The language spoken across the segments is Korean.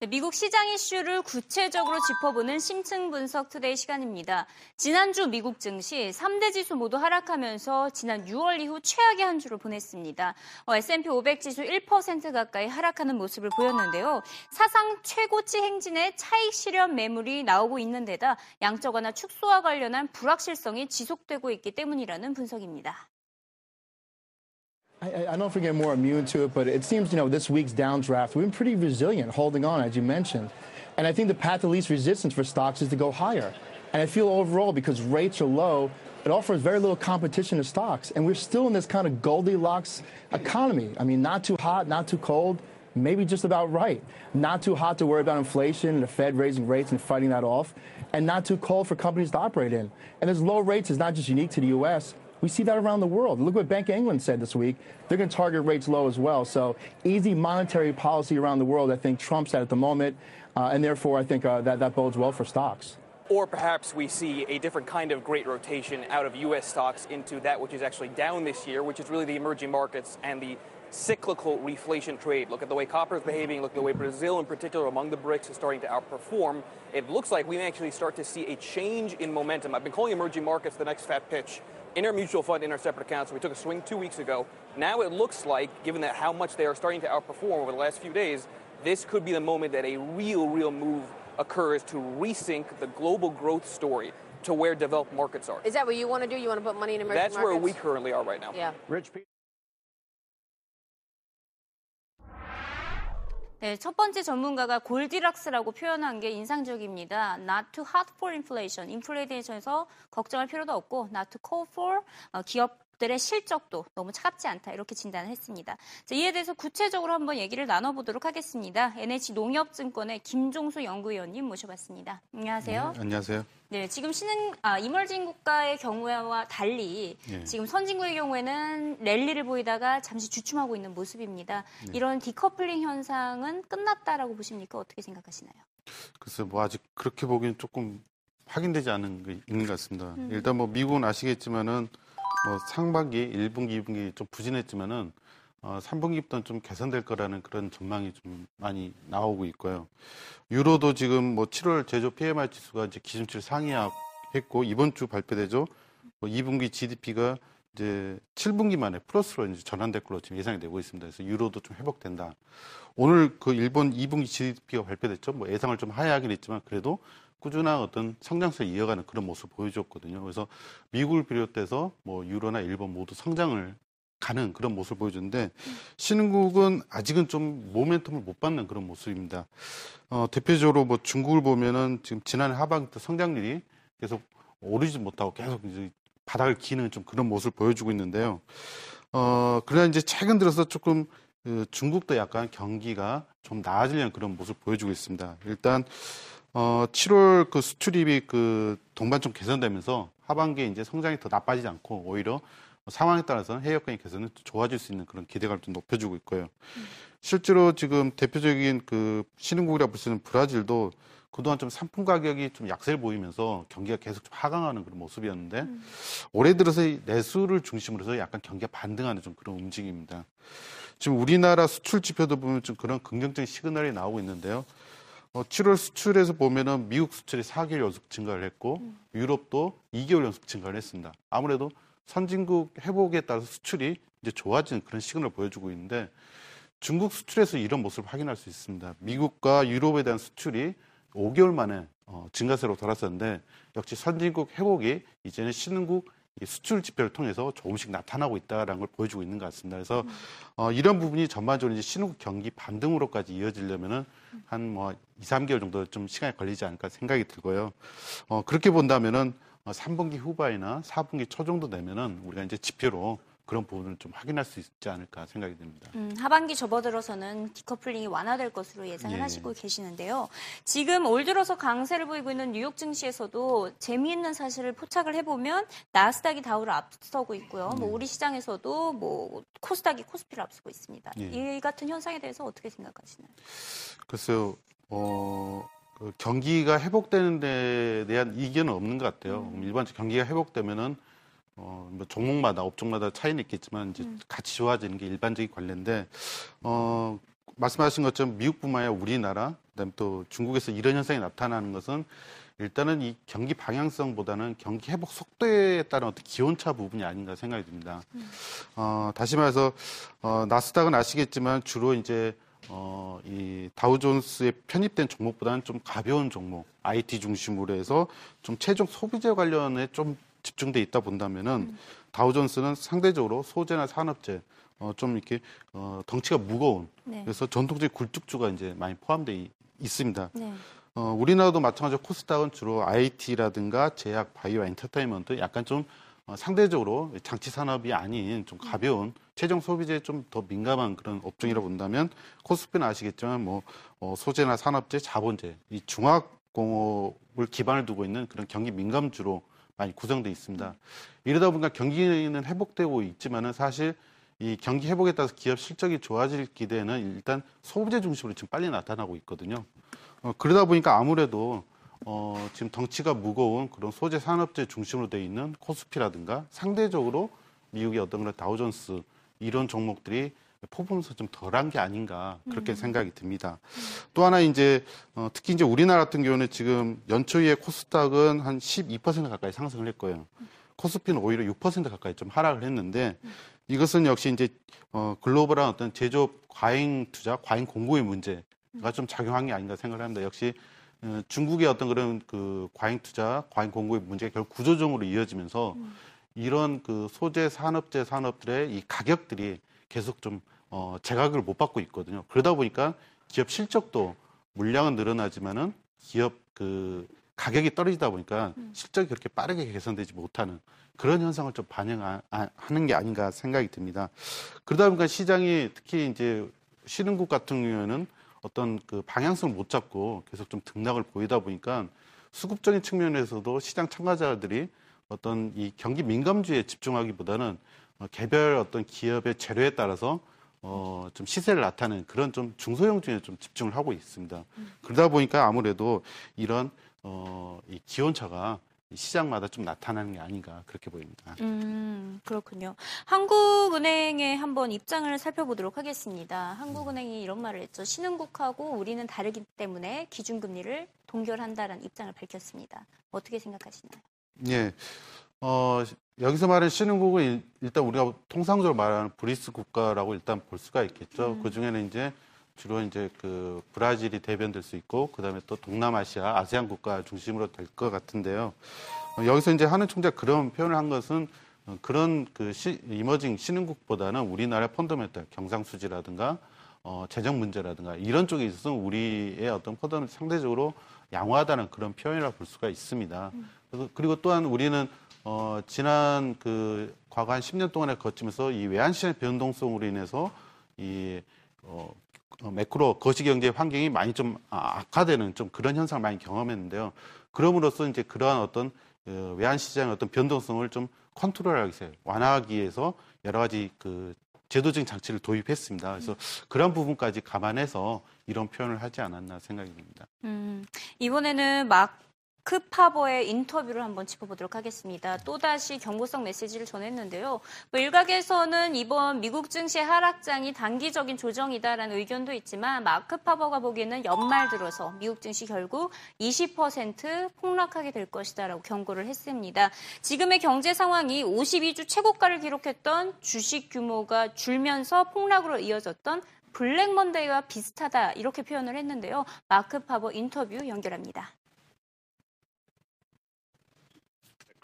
네, 미국 시장 이슈를 구체적으로 짚어보는 심층 분석 today 시간입니다. 지난주 미국 증시 3대 지수 모두 하락하면서 지난 6월 이후 최악의 한 주를 보냈습니다. 어, S&P 500 지수 1% 가까이 하락하는 모습을 보였는데요. 사상 최고치 행진의 차익 실현 매물이 나오고 있는 데다 양적 완화 축소와 관련한 불확실성이 지속되고 있기 때문이라는 분석입니다. I, I don't know if we get more immune to it, but it seems, you know, this week's downdraft, we've been pretty resilient holding on, as you mentioned. And I think the path of least resistance for stocks is to go higher. And I feel overall, because rates are low, it offers very little competition to stocks. And we're still in this kind of Goldilocks economy. I mean, not too hot, not too cold, maybe just about right. Not too hot to worry about inflation and the Fed raising rates and fighting that off, and not too cold for companies to operate in. And as low rates is not just unique to the U.S., we see that around the world. Look what Bank of England said this week. They're going to target rates low as well. So easy monetary policy around the world, I think, trumps that at the moment. Uh, and therefore, I think uh, that, that bodes well for stocks. Or perhaps we see a different kind of great rotation out of U.S. stocks into that which is actually down this year, which is really the emerging markets and the cyclical reflation trade. Look at the way copper is behaving. Look at the way Brazil, in particular, among the BRICS, is starting to outperform. It looks like we may actually start to see a change in momentum. I've been calling emerging markets the next fat pitch in our mutual fund, in our separate accounts. We took a swing two weeks ago. Now it looks like, given that how much they are starting to outperform over the last few days, this could be the moment that a real, real move occurs to resync the global growth story to where developed markets are. Is that what you want to do? You want to put money in emerging That's markets? That's where we currently are right now. Yeah. Rich 네, 첫 번째 전문가가 골디락스라고 표현한 게 인상적입니다. Not too hot for inflation. 인플레이션에 대해서 걱정할 필요도 없고, not too cold for 어, 기업 들의 실적도 너무 차갑지 않다. 이렇게 진단을 했습니다. 자, 이에 대해서 구체적으로 한번 얘기를 나눠보도록 하겠습니다. NH 농협증권의 김종수 연구위원님 모셔봤습니다. 안녕하세요. 네, 안녕하세요. 네, 지금 신흥 아, 이멀진 국가의 경우와 달리 예. 지금 선진국의 경우에는 랠리를 보이다가 잠시 주춤하고 있는 모습입니다. 이런 디커플링 현상은 끝났다라고 보십니까? 어떻게 생각하시나요? 글쎄 뭐 아직 그렇게 보기엔 조금 확인되지 않은 게 있는 것 같습니다. 일단 뭐 미국은 아시겠지만은 뭐 상반기, 1분기, 2분기 좀 부진했지만은 어, 3분기부터는 좀 개선될 거라는 그런 전망이 좀 많이 나오고 있고요. 유로도 지금 뭐 7월 제조 PMI 지수가 이제 기준치를 상회했고 이번 주 발표되죠. 뭐 2분기 GDP가 이제 7분기 만에 플러스로 이제 전환될 걸로 지금 예상이 되고 있습니다. 그래서 유로도 좀 회복된다. 오늘 그 일본 2분기 GDP가 발표됐죠. 뭐 예상을 좀 하회하긴 했지만 그래도 꾸준한 어떤 성장세를 이어가는 그런 모습을 보여줬거든요. 그래서 미국을 비롯해서 뭐 유로나 일본 모두 성장을 가는 그런 모습을 보여주는데 신흥국은 아직은 좀 모멘텀을 못 받는 그런 모습입니다. 어, 대표적으로 뭐 중국을 보면은 지금 지난해 하반기 때 성장률이 계속 오르지 못하고 계속 이제 바닥을 기는 좀 그런 모습을 보여주고 있는데요. 어, 그러나 이제 최근 들어서 조금 그 중국도 약간 경기가 좀 나아지려는 그런 모습을 보여주고 있습니다. 일단 어, 7월 그 수출입이 그 동반 좀 개선되면서 하반기에 이제 성장이 더 나빠지지 않고 오히려 상황에 따라서는 해외 여건이 개선은 좋아질 수 있는 그런 기대감을 좀 높여주고 있고요. 실제로 지금 대표적인 그 신흥국이라 볼수 있는 브라질도 그동안 좀 상품 가격이 좀 약세를 보이면서 경기가 계속 좀 하강하는 그런 모습이었는데 올해 들어서 이 내수를 중심으로 해서 약간 경기가 반등하는 좀 그런 움직임입니다. 지금 우리나라 수출 지표도 보면 좀 그런 긍정적인 시그널이 나오고 있는데요. 어, 7월 수출에서 보면은 미국 수출이 4개월 연속 증가를 했고 유럽도 2개월 연속 증가를 했습니다. 아무래도 선진국 회복에 따라서 수출이 이제 좋아지는 그런 시그널을 보여주고 있는데 중국 수출에서 이런 모습을 확인할 수 있습니다. 미국과 유럽에 대한 수출이 5개월 만에 어, 증가세로 돌았었는데 역시 선진국 회복이 이제는 신흥국 이 수출 지표를 통해서 조금씩 나타나고 있다라는 걸 보여주고 있는 것 같습니다. 그래서 어, 이런 부분이 전반적으로 이제 신흥국 경기 반등으로까지 이어지려면은 한뭐 2, 3개월 정도 좀 시간이 걸리지 않을까 생각이 들고요. 어, 그렇게 본다면은 어, 3분기 후반이나 4분기 초 정도 되면은 우리가 이제 지표로 그런 부분을 좀 확인할 수 있지 않을까 생각이 듭니다. 음, 하반기 접어들어서는 디커플링이 완화될 것으로 예상을 예. 하시고 계시는데요. 지금 올 들어서 강세를 보이고 있는 뉴욕 증시에서도 재미있는 사실을 포착을 해보면 나스닥이 다우를 앞서고 있고요. 뭐 우리 시장에서도 뭐 코스닥이 코스피를 앞서고 있습니다. 예. 이 같은 현상에 대해서 어떻게 생각하시나요? 글쎄요, 어, 그 경기가 회복되는 데 대한 이견은 없는 것 같아요. 일반적으로 경기가 회복되면은 어, 뭐 종목마다 업종마다 차이는 있겠지만 이제 같이 좋아지는 게 일반적인 관례인데 어, 말씀하신 것처럼 미국뿐만 아니라 우리나라 그다음에 또 중국에서 이런 현상이 나타나는 것은 일단은 이 경기 방향성보다는 경기 회복 속도에 따른 어떤 기온차 부분이 아닌가 생각이 듭니다. 어, 다시 말해서 어, 나스닥은 아시겠지만 주로 이제 어, 이 다우존스에 편입된 종목보다는 좀 가벼운 종목, IT 중심으로 해서 좀 최종 소비재 관련에 좀 집중돼 있다 본다면은 다우존스는 상대적으로 소재나 산업재 어, 좀 이렇게 어, 덩치가 무거운 네. 그래서 전통적인 굴뚝주가 이제 많이 포함돼 있습니다. 네. 어, 우리나라도 마찬가지로 코스닥은 주로 IT라든가 제약, 바이오, 엔터테인먼트 약간 좀 어, 상대적으로 장치 산업이 아닌 좀 가벼운 최종 소비재에 좀 더 민감한 그런 업종이라 본다면 코스피는 아시겠지만 뭐 어, 소재나 산업재, 자본재 이 중화공업을 기반을 두고 있는 그런 경기 민감주로 많이 구성돼 있습니다. 이러다 보니까 경기는 회복되고 있지만은 사실 이 경기 회복에 따라서 기업 실적이 좋아질 기대는 일단 소비재 중심으로 지금 빨리 나타나고 있거든요. 어, 그러다 보니까 아무래도 어, 지금 덩치가 무거운 그런 소재 산업재 중심으로 돼 있는 코스피라든가 상대적으로 미국의 어떤 그런 다우존스 이런 종목들이 퍼포먼스 좀 덜한 게 아닌가 그렇게 생각이 듭니다. 또 하나 이제 어, 특히 이제 우리나라 같은 경우는 지금 연초에 코스닥은 한 12% 가까이 상승을 했고요. 코스피는 오히려 6% 가까이 좀 하락을 했는데 이것은 역시 이제 어, 글로벌한 어떤 제조업 과잉 투자, 과잉 공고의 문제가 좀 작용한 게 아닌가 생각을 합니다. 역시 어, 중국의 어떤 그런 그 과잉 투자, 과잉 공고의 문제가 결국 구조적으로 이어지면서 이런 그 소재 산업재 산업들의 이 가격들이 계속 좀 어, 제각을 못 받고 있거든요. 그러다 보니까 기업 실적도 물량은 늘어나지만은 기업 그 가격이 떨어지다 보니까 실적이 그렇게 빠르게 개선되지 못하는 그런 현상을 좀 반영하는 게 아닌가 생각이 듭니다. 그러다 보니까 시장이 특히 이제 신흥국 같은 경우에는 어떤 그 방향성을 못 잡고 계속 좀 등락을 보이다 보니까 수급적인 측면에서도 시장 참가자들이 어떤 이 경기 민감주에 집중하기보다는 어, 개별 어떤 기업의 재료에 따라서 어, 좀 시세를 나타내는 그런 좀 중소형주에 좀 집중을 하고 있습니다. 그러다 보니까 아무래도 이런 어, 이 기온차가 이 시장마다 좀 나타나는 게 아닌가 그렇게 보입니다. 음, 그렇군요. 한국은행의 한번 입장을 살펴보도록 하겠습니다. 한국은행이 이런 말을 했죠. 신흥국하고 우리는 다르기 때문에 기준금리를 동결한다라는 입장을 밝혔습니다. 어떻게 생각하시나요? 예. 어, 여기서 말하는 신흥국은 일- 일단 우리가 통상적으로 말하는 브릭스 국가라고 일단 볼 수가 있겠죠. 그 중에는 이제 주로 이제 그 브라질이 대변될 수 있고 그다음에 또 동남아시아, 아세안 국가 중심으로 될 것 같은데요. 어, 여기서 이제 한은 총재가 그런 표현을 한 것은 어, 그런 그 시, emerging 신흥국보다는 우리나라 fundamental 경상수지라든가 어, 재정 문제라든가 이런 쪽에 있어서 우리의 어떤 펀더는 상대적으로 양호하다는 그런 표현이라 볼 수가 있습니다. 그래서 그리고 또한 우리는 어, 지난 그 과거 한 10년 동안에 거치면서 이 외환시장의 변동성으로 인해서 이 어, 어, 매크로 거시 경제 환경이 많이 좀 아- 악화되는 좀 그런 현상을 많이 경험했는데요. 그럼으로써 이제 그러한 어떤 어, 외환 시장의 어떤 변동성을 좀 컨트롤하기 위해서 완화하기 위해서 여러 가지 그 제도적인 장치를 도입했습니다. 그래서 그런 부분까지 감안해서 이런 표현을 하지 않았나 생각이 듭니다. 음, 이번에는 마 크 파버의 인터뷰를 한번 짚어보도록 하겠습니다. 또다시 경고성 메시지를 전했는데요. 뭐 일각에서는 이번 미국 증시 하락장이 단기적인 조정이다라는 의견도 있지만 마크 파버가 보기에는 연말 들어서 미국 증시 결국 20% 폭락하게 될 것이다라고 경고를 했습니다. 지금의 경제 상황이 52주 최고가를 기록했던 주식 규모가 줄면서 폭락으로 이어졌던 블랙 먼데이와 비슷하다 이렇게 표현을 했는데요. 마크 파버 인터뷰 연결합니다.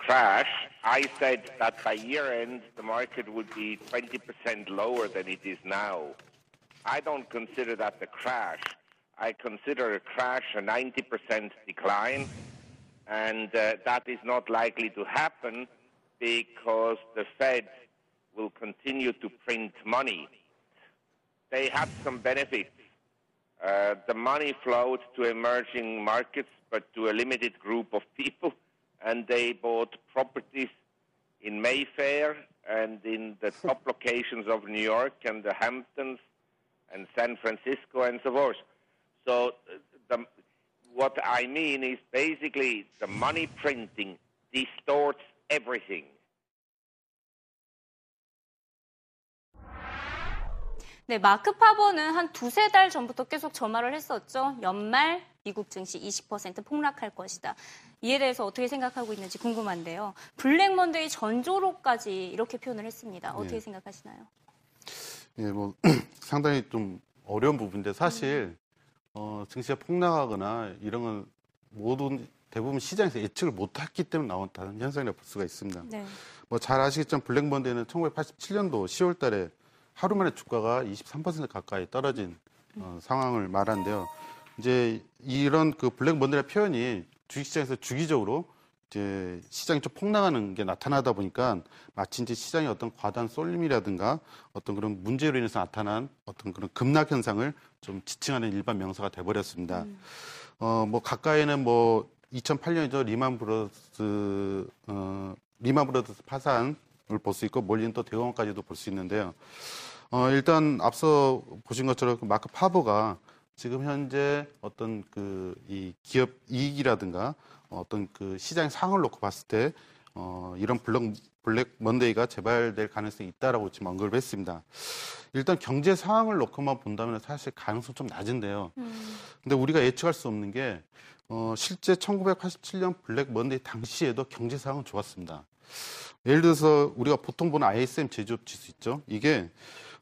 Crash, I said that by year end the market would be 20% lower than it is now. I don't consider that a crash. I consider a crash a 90% decline, and uh, that is not likely to happen because the Fed will continue to print money. They have some benefits. Uh, the money flowed to emerging markets, but to a limited group of people and they bought properties in Mayfair and in the top locations of New York and the Hamptons and San Francisco and so forth. So uh, the, what I mean is basically the money printing distorts everything. 네, 마크 파버는 한 두세 달 전부터 계속 전말을 했었죠. 연말 미국 증시 20% 폭락할 것이다. 이에 대해서 어떻게 생각하고 있는지 궁금한데요. 블랙 먼데이 전조로까지 이렇게 표현을 했습니다. 어떻게 네. 생각하시나요? 예, 뭐 상당히 좀 어려운 부분인데 사실 어, 증시가 폭락하거나 이런 건 모든 대부분 시장에서 예측을 못했기 때문에 나왔다는 현상이라고 볼 수가 있습니다. 네. 뭐잘 아시겠지만 블랙먼데이는 1987년도 10월달에 하루 만에 주가가 23% 가까이 떨어진 어, 상황을 말하는데요. 이제 이런 그 블랙먼데이 표현이 주식시장에서 주기적으로 이제 시장이 좀 폭락하는 게 나타나다 보니까 마치 이제 시장의 어떤 과다한 쏠림이라든가 어떤 그런 문제로 인해서 나타난 어떤 그런 급락 현상을 좀 지칭하는 일반 명사가 돼버렸습니다. 어, 뭐 가까이는 뭐 2008년이죠 Lehman Bros 어, Lehman Brothers 파산을 볼 수 있고 멀리는 또 대공황까지도 볼 수 있는데요. 어, 일단 앞서 보신 것처럼 그 마크 파버가 지금 현재 어떤 그 이 기업 이익이라든가 어떤 그 시장 상황을 놓고 봤을 때 어, 이런 블랙, 블랙 먼데이가 재발될 가능성이 있다라고 지금 언급을 했습니다. 일단 경제 상황을 놓고만 본다면 사실 가능성 좀 낮은데요. 근데 우리가 예측할 수 없는 게 어, 실제 1987년 블랙 먼데이 당시에도 경제 상황은 좋았습니다. 예를 들어서 우리가 보통 보는 ISM 제조업 지수 있죠. 이게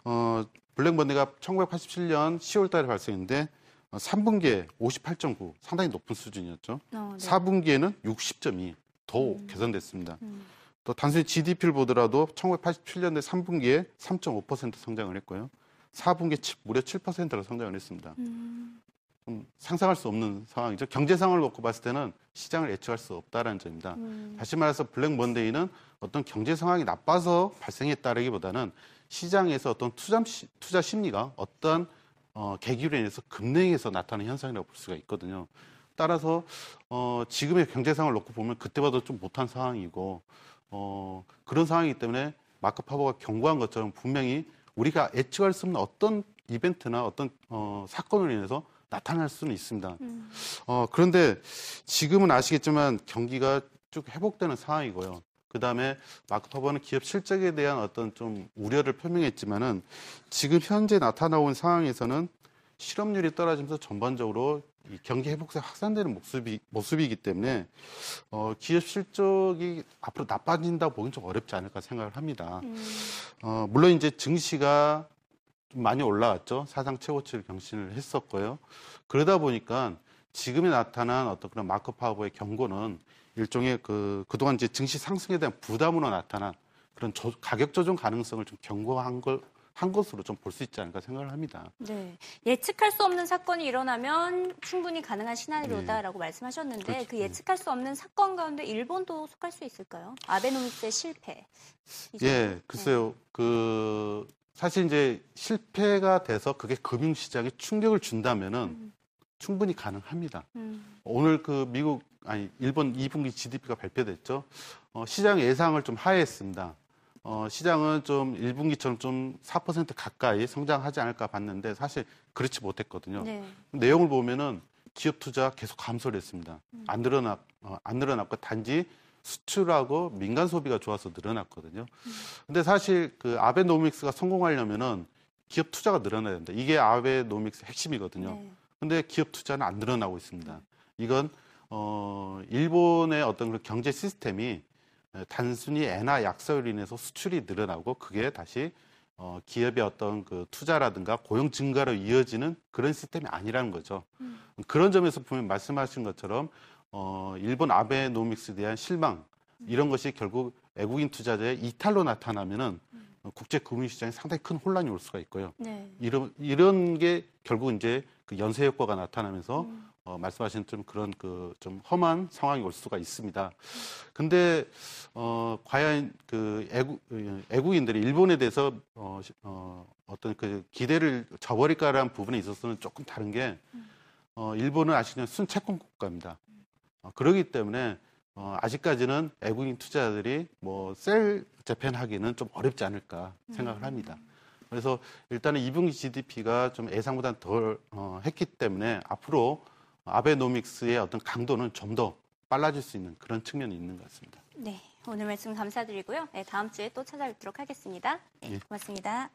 어, 블랙 먼데이가 1987년 10월 달에 발생했는데 어, 3분기에 58.9 상당히 높은 수준이었죠. 어, 네. 4분기에는 60.2 더 개선됐습니다. 또 단순히 GDP를 보더라도 1987년대 3분기에 3.5% 성장을 했고요. 4분기에 치- 무려 7%로 성장을 했습니다. 좀 상상할 수 없는 상황이죠. 경제 상황을 놓고 봤을 때는 시장을 예측할 수 없다라는 점입니다. 다시 말해서 블랙 먼데이는 어떤 경제 상황이 나빠서 발생했다라기보다는 시장에서 어떤 투자, 시- 투자 심리가 어떤 어, 계기로 인해서 급냉해서 나타나는 현상이라고 볼 수가 있거든요. 따라서 어, 지금의 경제 상황을 놓고 보면 그때보다 좀 못한 상황이고 어, 그런 상황이기 때문에 마크 파버가 경고한 것처럼 분명히 우리가 예측할 수 없는 어떤 이벤트나 어떤 어, 사건으로 인해서 나타날 수는 있습니다. 어, 그런데 지금은 아시겠지만 경기가 쭉 회복되는 상황이고요. 그 다음에 마크 파버는 기업 실적에 대한 어떤 좀 우려를 표명했지만은 지금 현재 나타나고 있는 상황에서는 실업률이 떨어지면서 전반적으로 이 경기 회복세 확산되는 모습이, 모습이기 때문에 어, 기업 실적이 앞으로 나빠진다고 보기는 좀 어렵지 않을까 생각을 합니다. 어, 물론 이제 증시가 좀 많이 올라왔죠. 사상 최고치를 경신을 했었고요. 그러다 보니까 지금에 나타난 어떤 그런 마크 파워의 경고는 일종의 그, 그동안 이제 증시 상승에 대한 부담으로 나타난 그런 조- 가격 조정 가능성을 좀 경고한 걸, 한 것으로 좀 볼 수 있지 않을까 생각을 합니다. 네. 예측할 수 없는 사건이 일어나면 충분히 가능한 시나리오다라고 말씀하셨는데 네. 그렇죠. 그 예측할 수 없는 사건 가운데 일본도 속할 수 있을까요? 아베노믹스의 실패. 이 정도. 예, 글쎄요. 그, 사실 이제 실패가 돼서 그게 금융시장에 충격을 준다면은 충분히 가능합니다. 음. 오늘 그 미국 아니 일본 2분기 GDP가 발표됐죠. 어, 시장 예상을 좀 하회했습니다. 어, 시장은 좀 1분기처럼 좀 4% 가까이 성장하지 않을까 봤는데 사실 그렇지 못했거든요. 네. 내용을 보면은 기업 투자 계속 감소를 했습니다. 안 늘어났 어, 안 늘어났고 단지 수출하고 민간 소비가 좋아서 늘어났거든요. 근데 사실 그 아베노믹스가 성공하려면은 기업 투자가 늘어나야 된다. 이게 아베노믹스 핵심이거든요. 네. 근데 기업 투자는 안 늘어나고 있습니다. 이건 어 일본의 어떤 그 경제 시스템이 단순히 엔화 약세로 인해서 수출이 늘어나고 그게 다시 어 기업의 어떤 그 투자라든가 고용 증가로 이어지는 그런 시스템이 아니라는 거죠. 그런 점에서 보면 말씀하신 것처럼 어 일본 아베노믹스에 대한 실망 이런 것이 결국 외국인 투자자의 이탈로 나타나면은 국제 금융 시장에 상당히 큰 혼란이 올 수가 있고요. 네. 이런 이런 게 결국 이제 그 연쇄 효과가 나타나면서 어, 말씀하신 좀 그런 그 좀 험한 상황이 올 수가 있습니다. 근데 어 과연 그 애국 애국인들이 일본에 대해서 어, 시- 어 어떤 그 기대를 저버릴까라는 부분에 있어서는 조금 다른 게 어, 일본은 아시는 순채권 국가입니다. 어, 그러기 때문에 어, 아직까지는 외국인 투자자들이 뭐 셀 재팬하기는 좀 어렵지 않을까 생각을 합니다. 그래서 일단은 2분기 GDP가 좀 예상보다는 덜 어, 했기 때문에 앞으로 아베노믹스의 어떤 강도는 좀 더 빨라질 수 있는 그런 측면이 있는 것 같습니다. 네. 오늘 말씀 감사드리고요. 네, 다음 주에 또 찾아뵙도록 하겠습니다. 네, 예. 고맙습니다.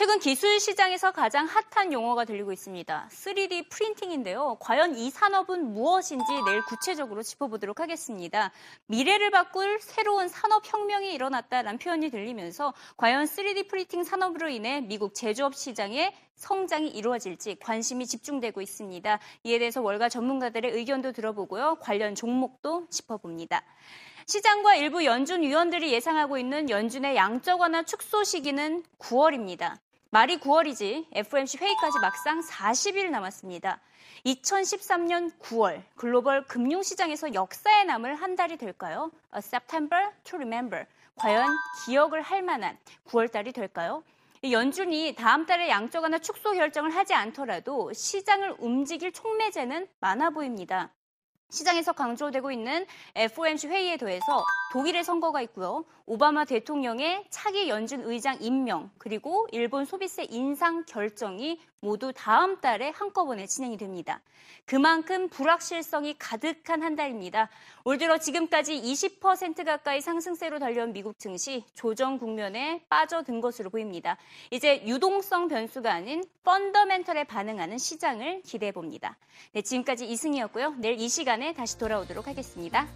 최근 기술 시장에서 가장 핫한 용어가 들리고 있습니다. 3D 프린팅인데요. 과연 이 산업은 무엇인지 내일 구체적으로 짚어보도록 하겠습니다. 미래를 바꿀 새로운 산업 혁명이 일어났다라는 표현이 들리면서 과연 3D 프린팅 산업으로 인해 미국 제조업 시장의 성장이 이루어질지 관심이 집중되고 있습니다. 이에 대해서 월가 전문가들의 의견도 들어보고요. 관련 종목도 짚어봅니다. 시장과 일부 연준 위원들이 예상하고 있는 연준의 양적 완화 축소 시기는 9월입니다. 말이 9월이지 FOMC 회의까지 막상 40일 남았습니다. 2013년 9월 글로벌 금융시장에서 역사에 남을 한 달이 될까요? A September to remember. 과연 기억을 할 만한 9월 달이 될까요? 이 연준이 다음 달에 양적 완화 축소 결정을 하지 않더라도 시장을 움직일 촉매제는 많아 보입니다. 시장에서 강조되고 있는 FOMC 회의에 더해서 독일의 선거가 있고요. 오바마 대통령의 차기 연준 의장 임명, 그리고 일본 소비세 인상 결정이 모두 다음 달에 한꺼번에 진행이 됩니다. 그만큼 불확실성이 가득한 한 달입니다. 올 들어 지금까지 20% 가까이 상승세로 달려온 미국 증시 조정 국면에 빠져든 것으로 보입니다. 이제 유동성 변수가 아닌 펀더멘털에 반응하는 시장을 기대해 봅니다. 네, 지금까지 이승이었고요. 내일 이 시간에 다시 돌아오도록 하겠습니다.